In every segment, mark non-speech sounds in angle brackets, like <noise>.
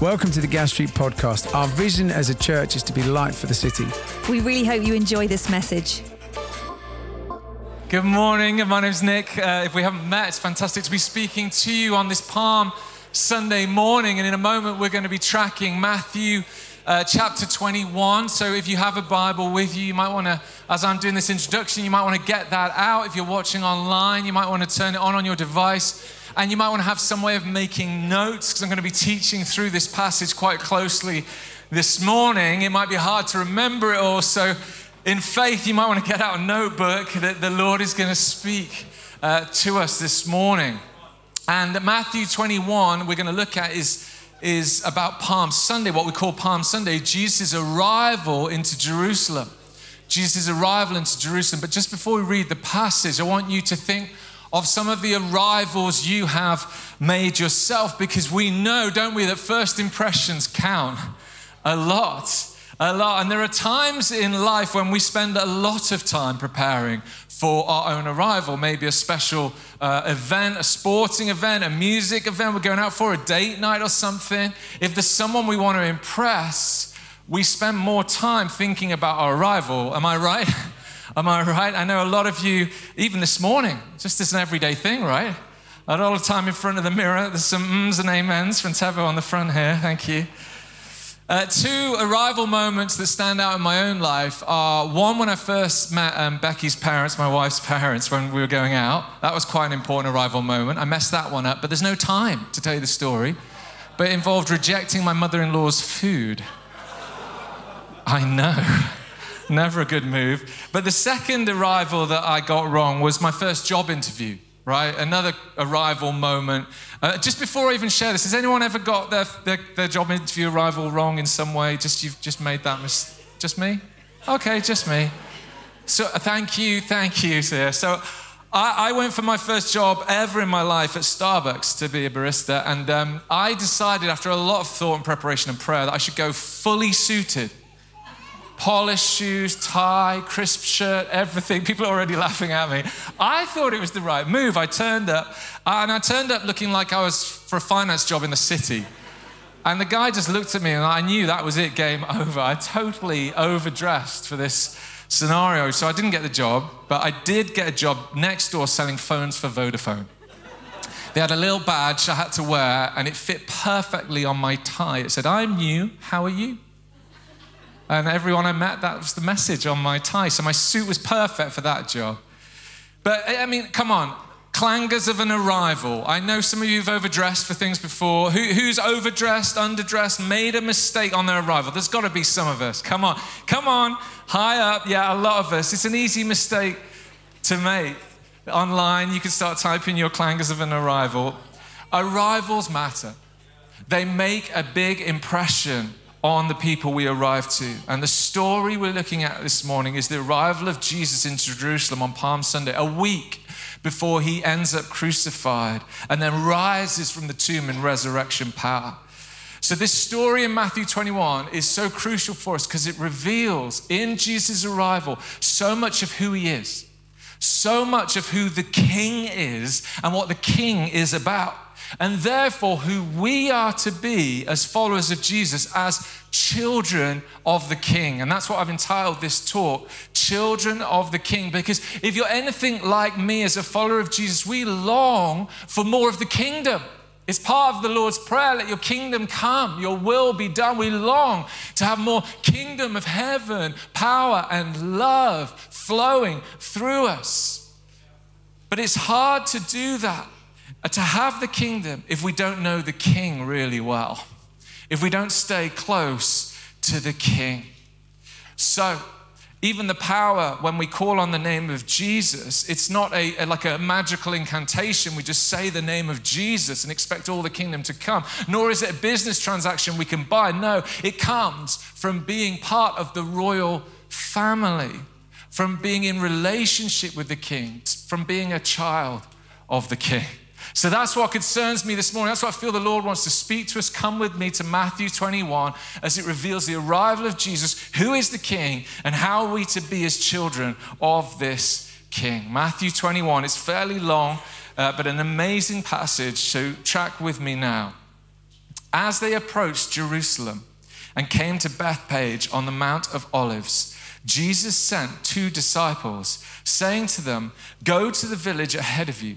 Welcome to the Gas Street Podcast. Our vision as a church is to be light for the city. We really hope you enjoy this message. Good morning. My name's Nick. Uh, if we haven't met, it's fantastic to be speaking to you on this Palm Sunday morning. And in a moment, we're going to be tracking Matthew uh, chapter 21. So if you have a Bible with you, you might want to, as I'm doing this introduction, you might want to get that out. If you're watching online, you might want to turn it on on your device. And you might want to have some way of making notes because I'm going to be teaching through this passage quite closely this morning. It might be hard to remember it all. So, in faith, you might want to get out a notebook that the Lord is going to speak uh, to us this morning. And Matthew 21, we're going to look at is, is about Palm Sunday, what we call Palm Sunday, Jesus' arrival into Jerusalem. Jesus' arrival into Jerusalem. But just before we read the passage, I want you to think of some of the arrivals you have made yourself because we know, don't we, that first impressions count a lot. A lot. And there are times in life when we spend a lot of time preparing for our own arrival. Maybe a special uh, event, a sporting event, a music event we're going out for, a date night or something. If there's someone we want to impress, we spend more time thinking about our arrival. Am I right? <laughs> Am I right? I know a lot of you, even this morning, just as an everyday thing, right? A lot of time in front of the mirror. There's some ums and amens from Tevo on the front here. Thank you. Uh, two arrival moments that stand out in my own life are one when I first met um, Becky's parents, my wife's <laughs> parents, when we were going out. That was quite an important arrival moment. I messed that one up, but there's no time to tell you the story. But it involved rejecting my mother in law's food. I know. <laughs> Never a good move. But the second arrival that I got wrong was my first job interview, right? Another arrival moment. Uh, just before I even share this, has anyone ever got their, their, their job interview arrival wrong in some way? Just you've just made that mistake? Just me? Okay, just me. So uh, thank you, thank you, sir. So I, I, went for my first job ever in my life at Starbucks to be a barista, and um, I decided after a lot of thought and preparation and prayer that I should go fully suited polished shoes, tie, crisp shirt, everything. People are already <laughs> laughing at me. I thought it was the right move. I turned up, and I turned up looking like I was for a finance job in the city. And the guy just looked at me, and I knew that was it, game <laughs> over. I totally overdressed for this scenario, so I didn't get the job, but I did get a job next door selling phones for Vodafone. They had a little badge I had to wear, and it fit perfectly on my tie. It said, I'm new, how are you? And everyone I met, that was the message on my tie. So my suit was perfect for that job. But I mean, come on, clangers of an arrival. I know some of you have overdressed for things before. Who, who's overdressed, underdressed, made a mistake on their arrival? There's got to be some of us. Come on, come on, high up. Yeah, a lot of us. It's an easy mistake to make. Online, you can start typing your clangers of an arrival. Arrivals matter, they make a big impression on the people we arrive to. And the story we're looking at this morning is the arrival of Jesus into Jerusalem on Palm Sunday, a week before he ends up crucified and then rises from the tomb in resurrection power. So, this story in Matthew 21 is so crucial for us because it reveals in Jesus' arrival so much of who he is, so much of who the king is, and what the king is about and therefore who we are to be as followers of Jesus, as children of the King. And that's what I've entitled this talk, Children of the King. Because if you're anything like me as a follower of Jesus, we long for more of the kingdom. It's part of the Lord's Prayer let your kingdom come, your will be done. We long to have more kingdom of heaven, power, and love flowing through us. But it's hard to do that to have the kingdom if we don't know the king really well, if we don't stay close to the king. So, even the power when we call on the name of Jesus, it's not a, a, like a magical incantation. We just say the name of Jesus and expect all the kingdom to come. Nor is it a business transaction we can buy. No, it comes from being part of the royal family, from being in relationship with the king, from being a child of the king. So that's what concerns me this morning. That's what I feel the Lord wants to speak to us. Come with me to Matthew 21 as it reveals the arrival of Jesus, who is the King, and how are we to be as children of this King. Matthew 21 is fairly long, uh, but an amazing passage. So track with me now. As they approached Jerusalem and came to Bethphage on the Mount of Olives, Jesus sent two disciples, saying to them, Go to the village ahead of you,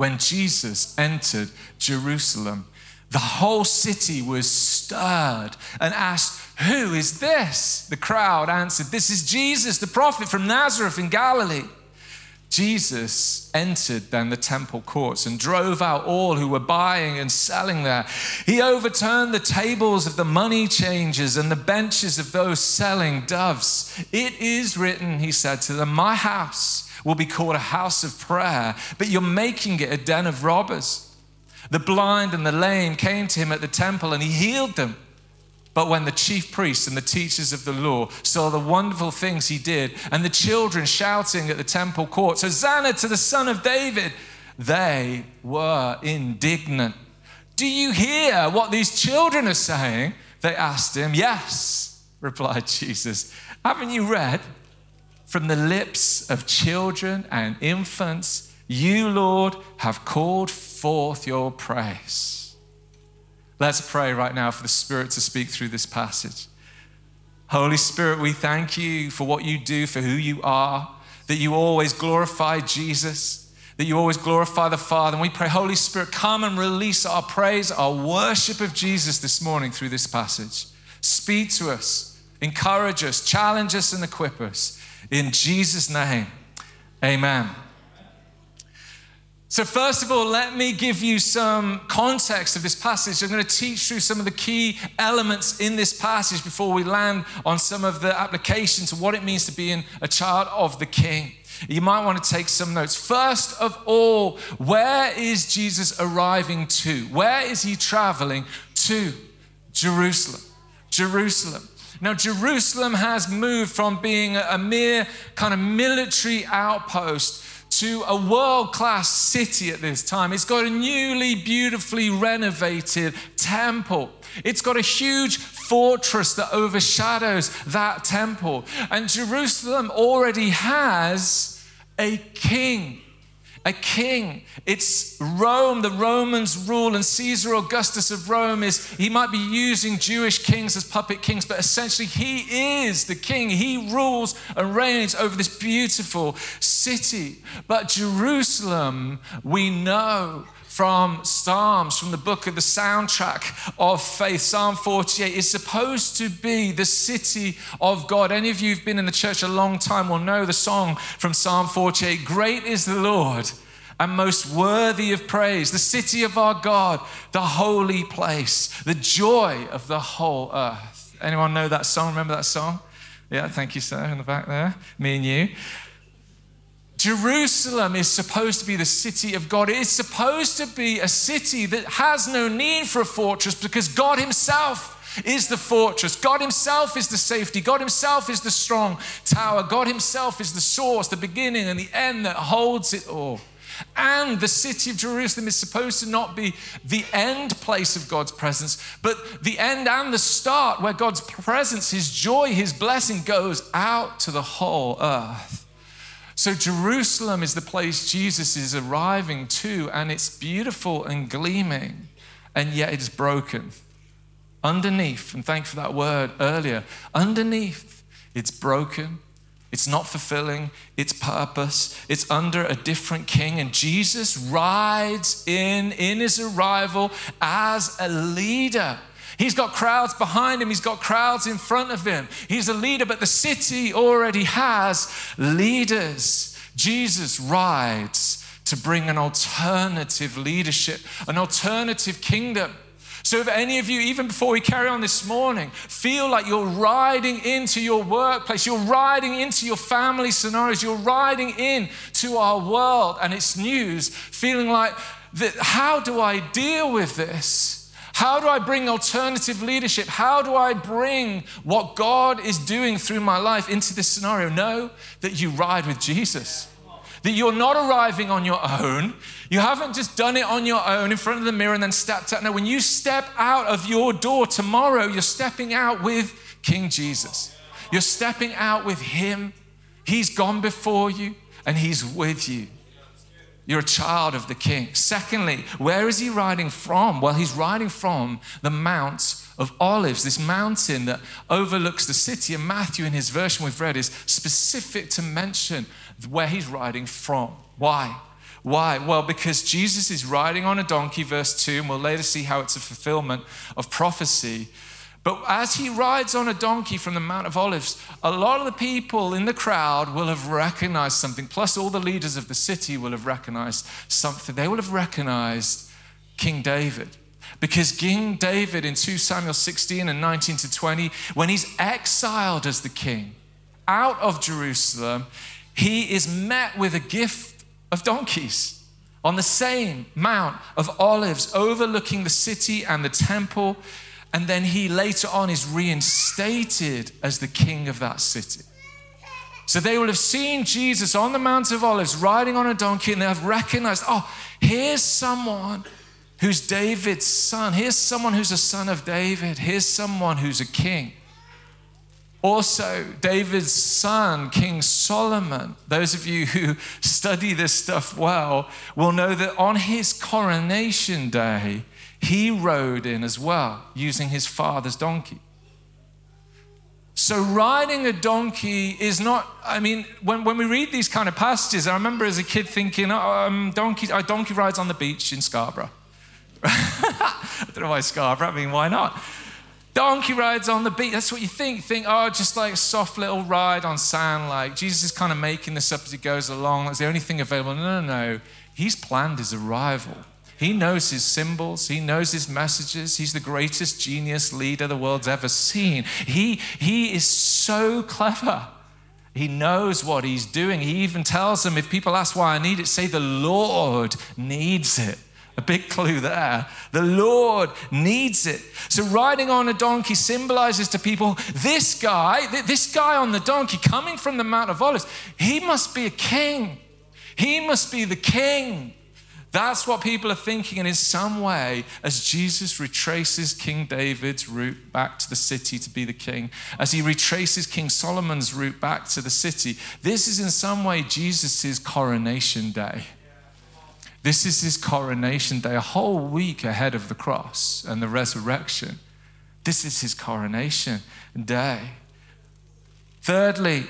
When Jesus entered Jerusalem, the whole city was stirred and asked, Who is this? The crowd answered, This is Jesus, the prophet from Nazareth in Galilee. Jesus entered then the temple courts and drove out all who were buying and selling there. He overturned the tables of the money changers and the benches of those selling doves. It is written, he said to them, My house will be called a house of prayer, but you're making it a den of robbers. The blind and the lame came to him at the temple and he healed them. But when the chief priests and the teachers of the law saw the wonderful things he did, and the children shouting at the temple courts, Hosanna to the Son of David, they were indignant. Do you hear what these children are saying? They asked him. Yes, replied Jesus. Haven't you read? From the lips of children and infants, you, Lord, have called forth your praise. Let's pray right now for the Spirit to speak through this passage. Holy Spirit, we thank you for what you do, for who you are, that you always glorify Jesus, that you always glorify the Father. And we pray, Holy Spirit, come and release our praise, our worship of Jesus this morning through this passage. Speak to us, encourage us, challenge us, and equip us. In Jesus' name, amen. So, first of all, let me give you some context of this passage. I'm going to teach through some of the key elements in this passage before we land on some of the applications of what it means to be in a child of the King. You might want to take some notes. First of all, where is Jesus arriving to? Where is he traveling to? Jerusalem. Jerusalem. Now, Jerusalem has moved from being a mere kind of military outpost to a world class city at this time. It's got a newly, beautifully renovated temple. It's got a huge fortress that overshadows that temple. And Jerusalem already has a king a king. It's Rome, the Romans rule, and Caesar Augustus of Rome is, he might be using Jewish kings as puppet kings, but essentially he is the king. He rules and reigns over this beautiful city. But Jerusalem, we know, from Psalms, from the book of the soundtrack of faith. Psalm 48 is supposed to be the city of God. Any of you who've been in the church a long time will know the song from Psalm 48 Great is the Lord and most worthy of praise, the city of our God, the holy place, the joy of the whole earth. Anyone know that song? Remember that song? Yeah, thank you, sir, in the back there. Me and you. Jerusalem is supposed to be the city of God. It is supposed to be a city that has no need for a fortress because God Himself is the fortress. God Himself is the safety. God Himself is the strong tower. God Himself is the source, the beginning and the end that holds it all. And the city of Jerusalem is supposed to not be the end place of God's presence, but the end and the start where God's presence, His joy, His blessing goes out to the whole earth. So, Jerusalem is the place Jesus is arriving to, and it's beautiful and gleaming, and yet it's broken. Underneath, and thank for that word earlier, underneath, it's broken. It's not fulfilling its purpose. It's under a different king. And Jesus rides in, in his arrival, as a leader He's got crowds behind him, he's got crowds in front of him. He's a leader, but the city already has leaders. Jesus rides to bring an alternative leadership, an alternative kingdom. So, if any of you, even before we carry on this morning, feel like you're riding into your workplace, you're riding into your family scenarios, you're riding into our world and its news, feeling like, how do I deal with this? How do I bring alternative leadership? How do I bring what God is doing through my life into this scenario? Know that you ride with Jesus that you're not arriving on your own. You haven't just done it on your own in front of the mirror and then stepped out. No, when you step out of your door tomorrow, you're stepping out with King Jesus. You're stepping out with Him. He's gone before you and He's with you. You're a child of the King. Secondly, where is He riding from? Well, He's riding from the Mount of Olives, this mountain that overlooks the city. And Matthew, in his version we've read, is specific to mention where he's riding from. Why? Why? Well, because Jesus is riding on a donkey, verse 2, and we'll later see how it's a fulfillment of prophecy. But as he rides on a donkey from the Mount of Olives, a lot of the people in the crowd will have recognized something, plus all the leaders of the city will have recognized something. They will have recognized King David. Because King David in 2 Samuel 16 and 19 to 20, when he's exiled as the king out of Jerusalem, he is met with a gift of donkeys on the same Mount of Olives, overlooking the city and the temple. And then he later on is reinstated as the king of that city. So they will have seen Jesus on the Mount of Olives riding on a donkey and they have recognized, oh, here's someone who's David's son. Here's someone who's a son of David. Here's someone who's a king. Also, David's son, King Solomon, those of you who <laughs> study this stuff well will know that on his coronation day, he rode in as well, using his father's donkey. So, riding a donkey is not, I mean, when, when we read these kind of passages, I remember as a kid thinking, oh, um, donkey, donkey rides on the beach in Scarborough. <laughs> I don't know why Scarborough, I mean, why not? Donkey rides on the beach. That's what you think. Think, oh, just like a soft little ride on sand. Like Jesus is kind of making this up as he goes along. That's the only thing available. No, no, no. He's planned his arrival. He knows his symbols. He knows his messages. He's the greatest genius leader the world's ever seen. He, he is so clever. He knows what he's doing. He even tells them if people ask why I need it, say the Lord needs it. A big clue there. The Lord needs it. So, riding on a donkey symbolizes to people this guy, this guy on the donkey coming from the Mount of Olives, he must be a king. He must be the king. That's what people are thinking. And in some way, as Jesus retraces King David's route back to the city to be the king, as he retraces King Solomon's route back to the city, this is in some way Jesus' coronation day. This is his coronation day, a whole week ahead of the cross and the resurrection. This is his coronation day. Thirdly,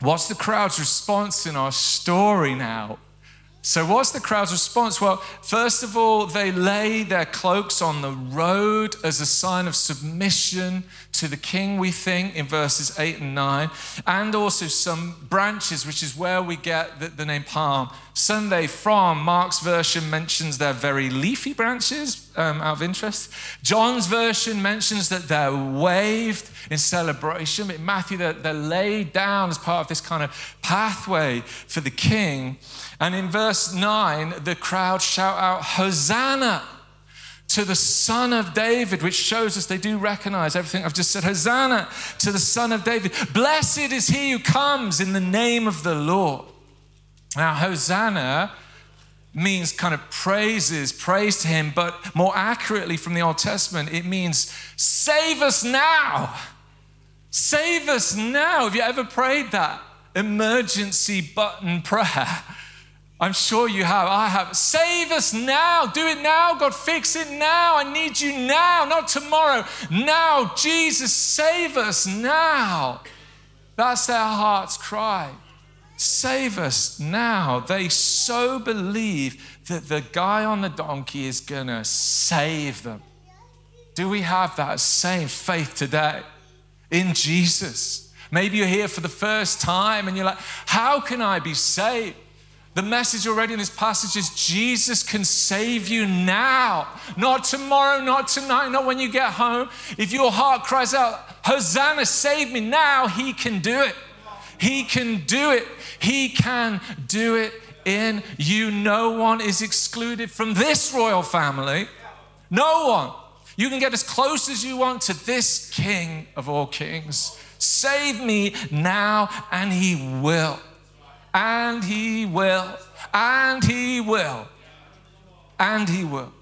what's the crowd's response in our story now? So, what's the crowd's response? Well, first of all, they lay their cloaks on the road as a sign of submission to the king, we think, in verses 8 and 9, and also some branches, which is where we get the, the name palm Sunday from. Mark's version mentions they're very leafy branches, um, out of interest. John's version mentions that they're waved in celebration. But Matthew, they're, they're laid down as part of this kind of pathway for the king. And in verse 9, the crowd shout out, Hosanna! to the Son of David, which shows us they do recognize everything I've just said. Hosanna to the Son of David. Blessed is he who comes in the name of the Lord. Now, Hosanna means kind of praises, praise to him, but more accurately from the Old Testament, it means save us now. Save us now. Have you ever prayed that emergency button prayer? I'm sure you have. I have. Save us now. Do it now. God, fix it now. I need you now, not tomorrow. Now, Jesus, save us now. That's their heart's cry. Save us now. They so believe that the guy on the donkey is going to save them. Do we have that same faith today in Jesus? Maybe you're here for the first time and you're like, How can I be saved? The message already in this passage is Jesus can save you now, not tomorrow, not tonight, not when you get home. If your heart cries out, Hosanna, save me now, He can do it. He can do it. He can do it in you. No one is excluded from this royal family. No one. You can get as close as you want to this King of all kings. Save me now, and He will and he will, and he will, and he will.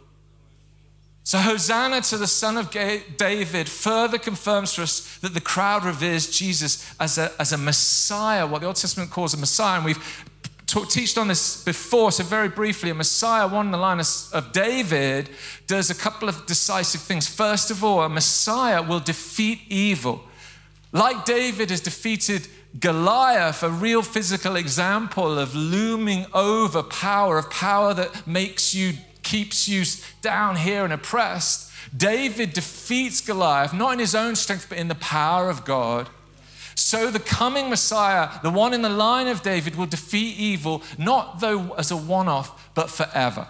So, Hosanna to the Son of David further confirms for us that the crowd reveres Jesus as a, as a Messiah, what the Old Testament calls a Messiah. And we've taught, teached on this before, so very briefly, a Messiah, one in the line of, of David, does a couple of decisive things. First of all, a Messiah will defeat evil. Like David has defeated Goliath, a real physical example of looming over power, of power that makes you, keeps you down here and oppressed. David defeats Goliath, not in his own strength, but in the power of God. So the coming Messiah, the one in the line of David, will defeat evil, not though as a one off, but forever.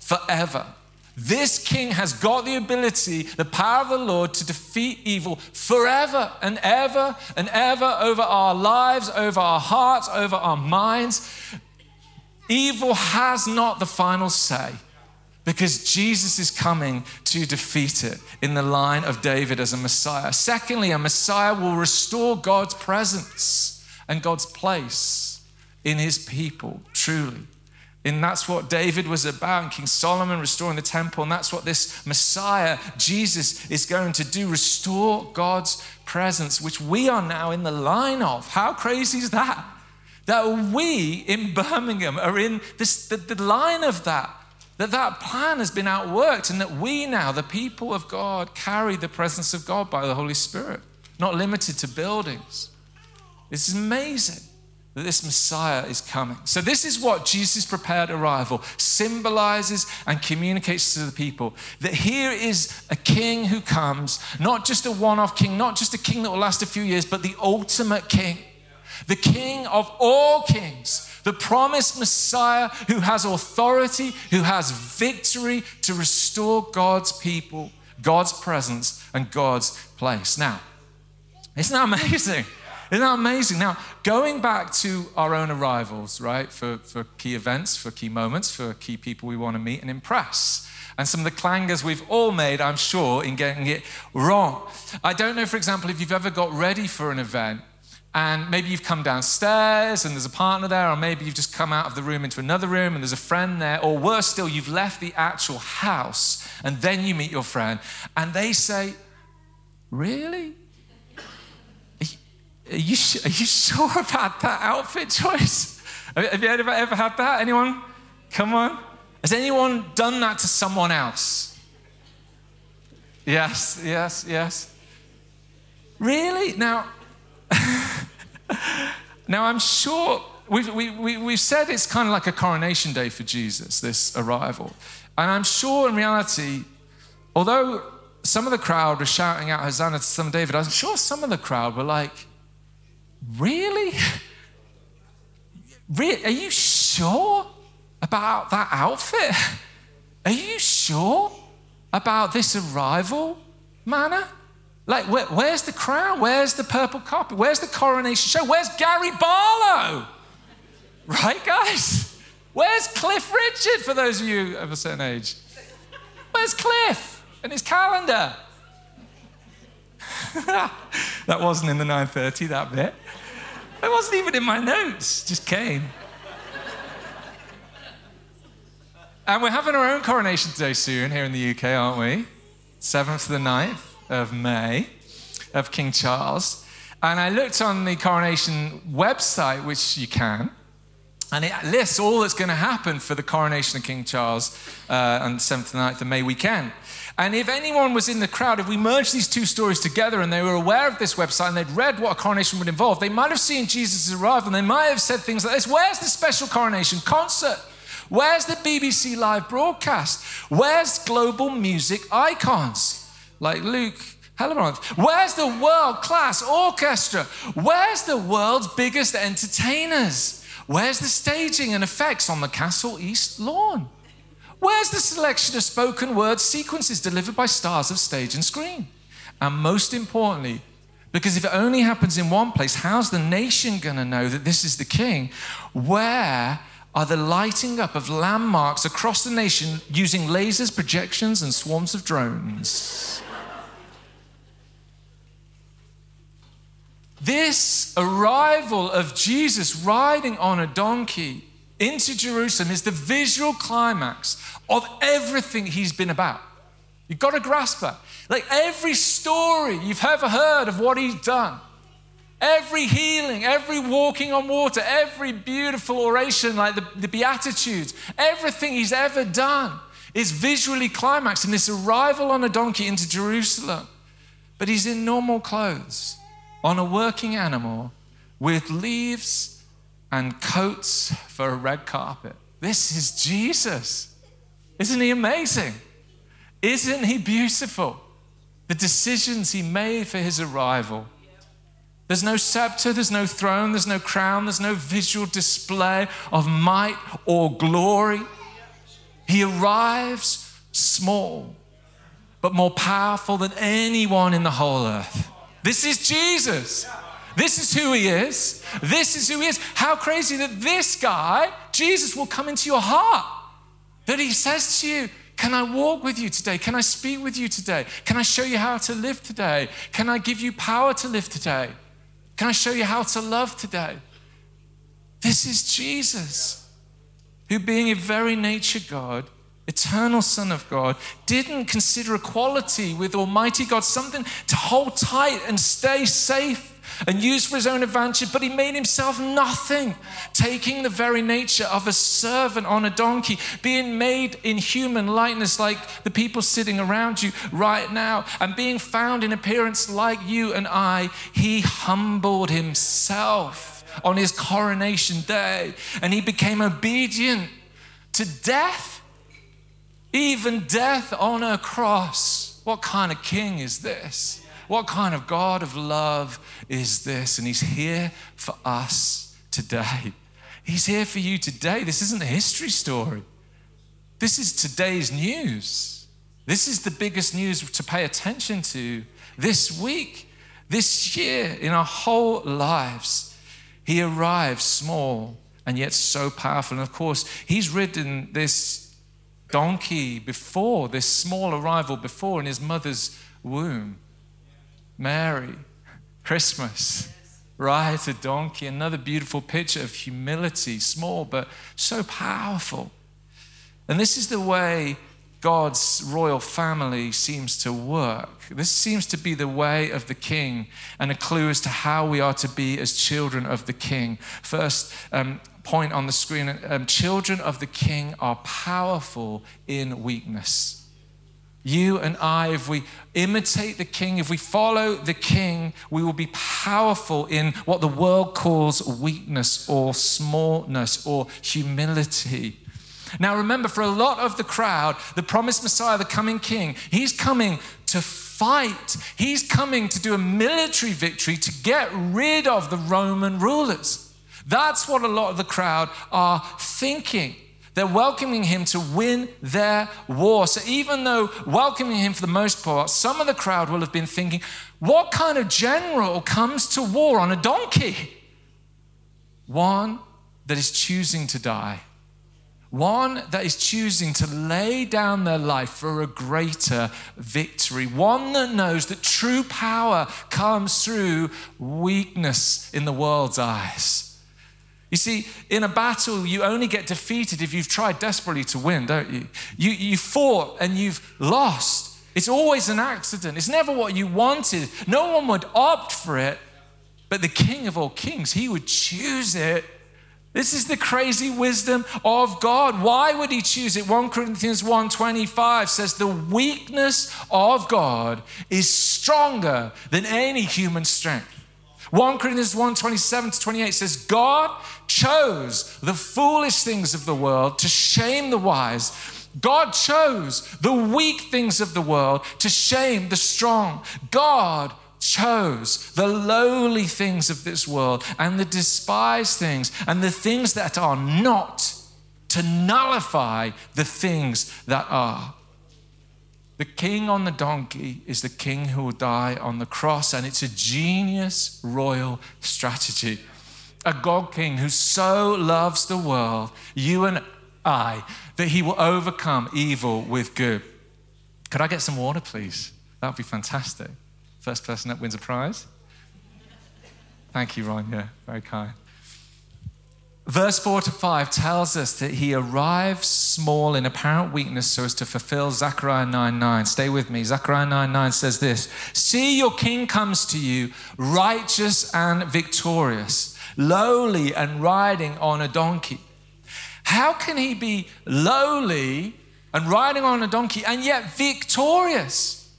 Forever. This king has got the ability, the power of the Lord to defeat evil forever and ever and ever over our lives, over our hearts, over our minds. Evil has not the final say because Jesus is coming to defeat it in the line of David as a Messiah. Secondly, a Messiah will restore God's presence and God's place in his people, truly. And that's what David was about, and King Solomon restoring the temple. And that's what this Messiah, Jesus, is going to do restore God's presence, which we are now in the line of. How crazy is that? That we in Birmingham are in this, the, the line of that. That that plan has been outworked, and that we now, the people of God, carry the presence of God by the Holy Spirit, not limited to buildings. This is amazing that this Messiah is coming. So, this is what Jesus' prepared arrival symbolizes and communicates to the people that here is a king who comes, not just a one off king, not just a king that will last a few years, but the ultimate king, the king of all kings, the promised Messiah who has authority, who has victory to restore God's people, God's presence, and God's place. Now, isn't that amazing? Isn't that amazing? Now, going back to our own arrivals, right, for, for key events, for key moments, for key people we want to meet and impress. And some of the clangers we've all made, I'm sure, in getting it wrong. I don't know, for example, if you've ever got ready for an event and maybe you've come downstairs and there's a partner there, or maybe you've just come out of the room into another room and there's a friend there, or worse still, you've left the actual house and then you meet your friend and they say, Really? Are you, are you sure about that outfit choice? Have you ever, ever had that? Anyone? Come on. Has anyone done that to someone else? Yes, yes, yes. Really? Now, <laughs> <laughs> now I'm sure we've, we, we, we've said it's kind of like a coronation day for Jesus, this arrival. And I'm sure in reality, although some of the crowd were shouting out Hosanna to some David, I'm sure some of the crowd were like, Really? <laughs> really? Are you sure about that outfit? <laughs> Are you sure about this arrival manner? Like, where, where's the crown? Where's the purple carpet? Where's the coronation show? Where's Gary Barlow? Right, guys? Where's Cliff Richard for those of you of a certain age? Where's Cliff and his calendar? <laughs> that wasn't in the 930, that bit. It wasn't even in my notes, just came. and we're having our own coronation today soon here in the UK, aren't we? 7th to the 9th of May of King Charles. And I looked on the coronation website, which you can, and it lists all that's going to happen for the coronation of King Charles uh, on the 7th and the 9th of May weekend. And if anyone was in the crowd, if we merged these two stories together and they were aware of this website and they'd read what a coronation would involve, they might have seen Jesus arrival and they might have said things like this Where's the special coronation concert? Where's the BBC live broadcast? Where's global music icons? Like Luke Hellebrand. Where's the world class orchestra? Where's the world's biggest entertainers? Where's the staging and effects on the Castle East lawn? Where's the selection of spoken word sequences delivered by stars of stage and screen? And most importantly, because if it only happens in one place, how's the nation going to know that this is the king? Where are the lighting up of landmarks across the nation using lasers, projections, and swarms of drones? This arrival of Jesus riding on a donkey into Jerusalem is the visual climax of everything he's been about. You've got to grasp that. Like every story you've ever heard of what he's done, every healing, every walking on water, every beautiful oration like the, the Beatitudes, everything he's ever done is visually climaxed in this arrival on a donkey into Jerusalem. But he's in normal clothes on a working animal with leaves and coats for a red carpet. This is Jesus. Isn't he amazing? Isn't he beautiful? The decisions he made for his arrival. There's no scepter, there's no throne, there's no crown, there's no visual display of might or glory. He arrives small, but more powerful than anyone in the whole earth. This is Jesus. This is who he is. This is who he is. How crazy that this guy, Jesus, will come into your heart. That he says to you, Can I walk with you today? Can I speak with you today? Can I show you how to live today? Can I give you power to live today? Can I show you how to love today? This is Jesus, who, being a very nature God, eternal Son of God, didn't consider equality with Almighty God something to hold tight and stay safe and use for his own advantage, but he made himself nothing, taking the very nature of a servant on a donkey, being made in human likeness like the people sitting around you right now, and being found in appearance like you and I, he humbled himself on his coronation day and he became obedient to death even death on a cross. What kind of king is this? What kind of God of love is this? And he's here for us today. He's here for you today. This isn't a history story. This is today's news. This is the biggest news to pay attention to this week, this year, in our whole lives. He arrives small and yet so powerful. And of course, he's ridden this donkey before, this small arrival before in his mother's womb. Mary, Christmas, rides a donkey, another beautiful picture of humility, small but so powerful. And this is the way God's royal family seems to work. This seems to be the way of the king and a clue as to how we are to be as children of the king. First, um, point on the screen um, children of the king are powerful in weakness. You and I, if we imitate the king, if we follow the king, we will be powerful in what the world calls weakness or smallness or humility. Now, remember, for a lot of the crowd, the promised Messiah, the coming king, he's coming to fight. He's coming to do a military victory to get rid of the Roman rulers. That's what a lot of the crowd are thinking. They're welcoming him to win their war. So, even though welcoming him for the most part, some of the crowd will have been thinking, what kind of general comes to war on a donkey? One that is choosing to die. One that is choosing to lay down their life for a greater victory. One that knows that true power comes through weakness in the world's eyes. You see, in a battle, you only get defeated if you've tried desperately to win, don't you? You, you fought and you've lost. It's always an accident. It's never what you wanted. No one would opt for it, but the King of all kings, he would choose it. This is the crazy wisdom of God. Why would he choose it? 1 Corinthians 1:25 says the weakness of God is stronger than any human strength. 1 Corinthians 1 27 to 28 says, God chose the foolish things of the world to shame the wise. God chose the weak things of the world to shame the strong. God chose the lowly things of this world and the despised things and the things that are not to nullify the things that are. The king on the donkey is the king who will die on the cross, and it's a genius royal strategy. A God king who so loves the world, you and I, that he will overcome evil with good. Could I get some water, please? That would be fantastic. First person that wins a prize. Thank you, Ron. Yeah, very kind. Verse 4 to 5 tells us that he arrives small in apparent weakness so as to fulfill Zechariah 9 9. Stay with me. Zechariah 9 9 says this See, your king comes to you, righteous and victorious, lowly and riding on a donkey. How can he be lowly and riding on a donkey and yet victorious?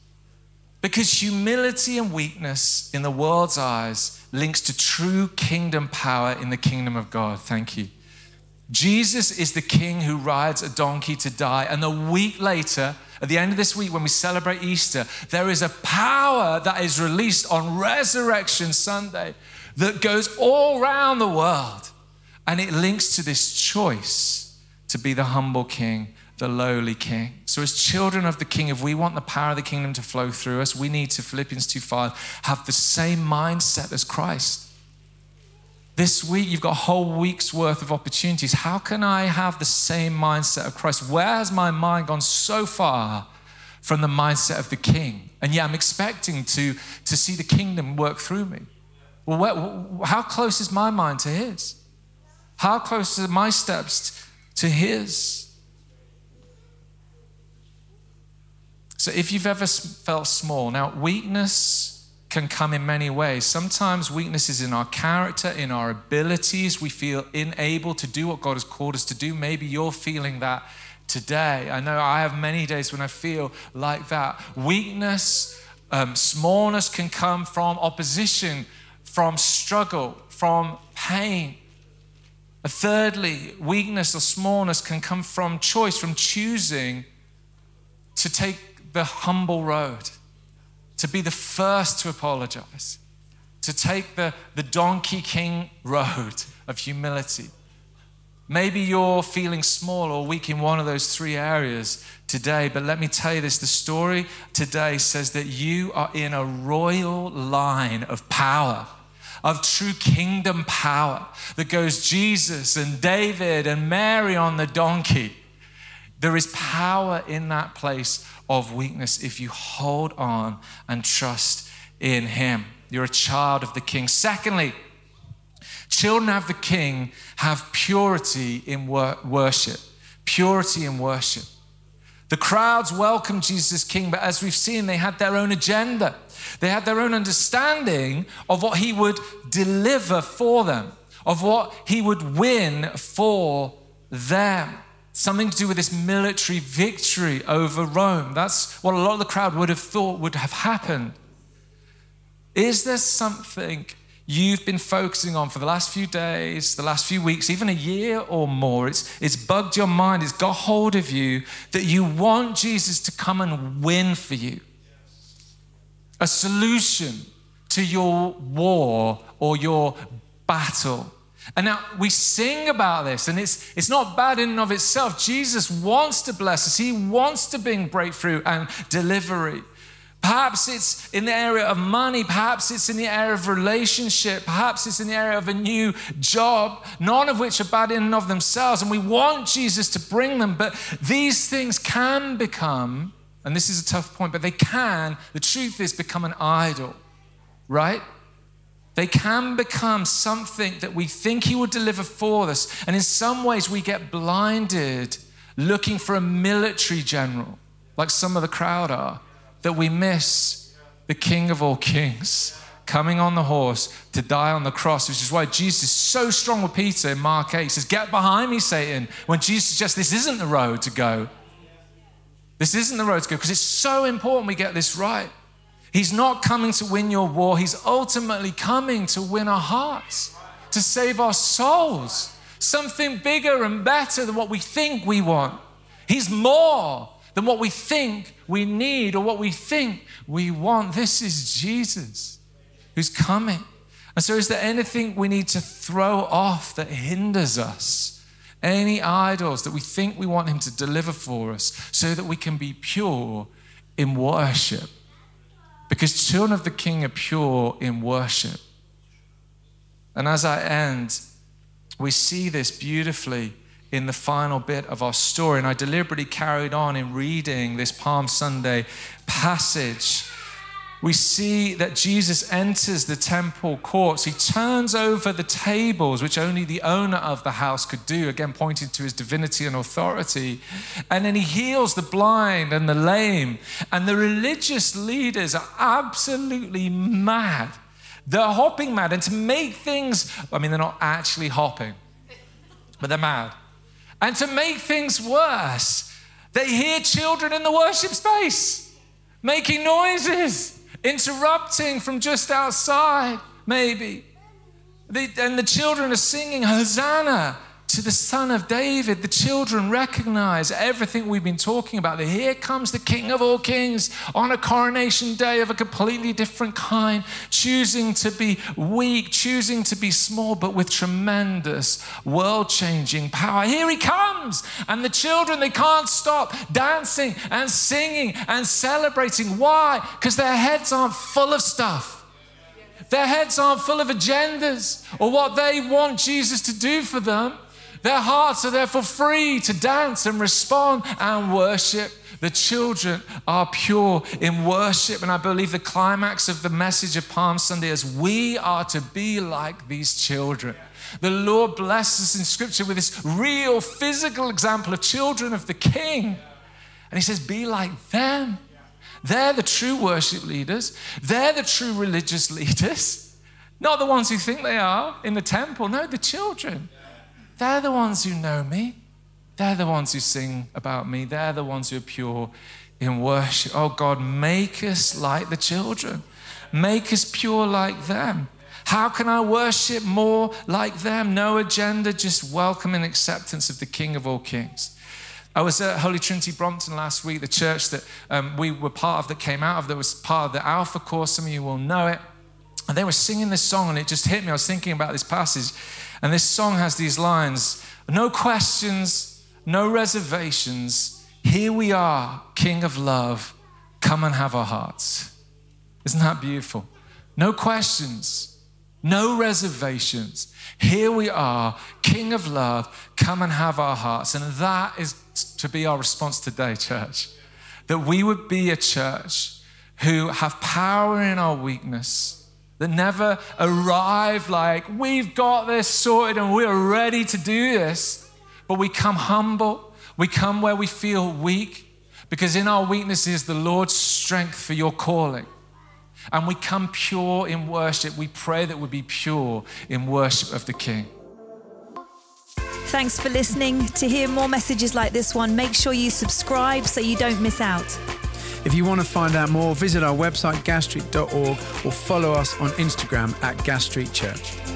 Because humility and weakness in the world's eyes links to true kingdom power in the kingdom of God. Thank you. Jesus is the king who rides a donkey to die. And a week later, at the end of this week, when we celebrate Easter, there is a power that is released on Resurrection Sunday that goes all around the world. And it links to this choice to be the humble king the lowly king. So, as children of the king, if we want the power of the kingdom to flow through us, we need to, Philippians 2 5, have the same mindset as Christ. This week, you've got a whole week's worth of opportunities. How can I have the same mindset of Christ? Where has my mind gone so far from the mindset of the king? And yeah, I'm expecting to, to see the kingdom work through me. Well, where, how close is my mind to his? How close are my steps to his? So if you've ever felt small, now weakness can come in many ways. Sometimes weakness is in our character, in our abilities. We feel unable to do what God has called us to do. Maybe you're feeling that today. I know I have many days when I feel like that. Weakness, um, smallness can come from opposition, from struggle, from pain. Thirdly, weakness or smallness can come from choice, from choosing to take the humble road, to be the first to apologize, to take the, the Donkey King road of humility. Maybe you're feeling small or weak in one of those three areas today, but let me tell you this the story today says that you are in a royal line of power of true kingdom power that goes Jesus and David and Mary on the donkey. There is power in that place of weakness if you hold on and trust in Him. You're a child of the King. Secondly, children of the King have purity in wor- worship. Purity in worship. The crowds welcomed Jesus King, but as we've seen, they had their own agenda. They had their own understanding of what He would deliver for them, of what He would win for them something to do with this military victory over Rome. That's what a lot of the crowd would have thought would have happened. Is there something you've been focusing on for the last few days, the last few weeks, even a year or more? It's, it's bugged your mind, it's got hold of you that you want Jesus to come and win for you. A solution to your war or your battle. And now we sing about this, and it's, it's not bad in and of itself. Jesus wants to bless us, He wants to bring breakthrough and delivery. Perhaps it's in the area of money, perhaps it's in the area of relationship, perhaps it's in the area of a new job, none of which are bad in and of themselves. And we want Jesus to bring them, but these things can become, and this is a tough point, but they can, the truth is, become an idol, right? They can become something that we think He will deliver for us. And in some ways, we get blinded looking for a military general, like some of the crowd are, that we miss the King of all kings coming on the horse to die on the cross, which is why Jesus is so strong with Peter in Mark 8. He says, Get behind me, Satan, when Jesus suggests this isn't the road to go. This isn't the road to go, because it's so important we get this right. He's not coming to win your war, He's ultimately coming to win our hearts, to save our souls. Something bigger and better than what we think we want He's more than what we think we need or what we think we want. This is Jesus who's coming. And so, is there anything we need to throw off that hinders us? Any idols that we think we want Him to deliver for us so that we can be pure in worship? Because children of the King are pure in worship. And as I end, we see this beautifully in the final bit of our story. And I deliberately carried on in reading this Palm Sunday passage. We see that Jesus enters the temple courts. He turns over the tables, which only the owner of the house could do, again, pointing to his divinity and authority. And then he heals the blind and the lame. And the religious leaders are absolutely mad. They're hopping mad. And to make things, I mean, they're not actually hopping, but they're mad. And to make things worse, they hear children in the worship space making noises, interrupting from just outside, maybe. and the children are singing, Hosanna to the Son of David, the children recognize everything we've been talking about. That here comes the King of all kings on a coronation day of a completely different kind, choosing to be weak, choosing to be small, but with tremendous world changing power. Here he comes. And the children, they can't stop dancing and singing and celebrating. Why? Because their heads aren't full of stuff. Their heads aren't full of agendas or what they want Jesus to do for them. Their hearts are therefore free to dance and respond and worship. The children are pure in worship. And I believe the climax of the message of Palm Sunday is we are to be like these children. The Lord blesses us in Scripture with this real physical example of children of the King. And He says, Be like them. They're the true worship leaders, they're the true religious <laughs> leaders, not the ones who think they are in the temple. No, the children. They're the ones who know me. They're the ones who sing about me. They're the ones who are pure in worship. Oh God, make us like the children. Make us pure like them. How can I worship more like them? No agenda, just welcome and acceptance of the King of all kings. I was at Holy Trinity Brompton last week, the church that um, we were part of that came out of, that was part of the Alpha course. Some of you will know it. And they were singing this song, and it just hit me. I was thinking about this passage. And this song has these lines no questions, no reservations. Here we are, King of love. Come and have our hearts. Isn't that beautiful? No questions, no reservations. Here we are, King of love. Come and have our hearts. And that is to be our response today, church. That we would be a church who have power in our weakness that never arrive like, we've got this sorted and we're ready to do this. But we come humble, we come where we feel weak, because in our weakness is the Lord's strength for your calling. And we come pure in worship. We pray that we be pure in worship of the King. Thanks for listening. To hear more messages like this one, make sure you subscribe so you don't miss out. If you want to find out more, visit our website, gasstreet.org, or follow us on Instagram at Gas Street Church.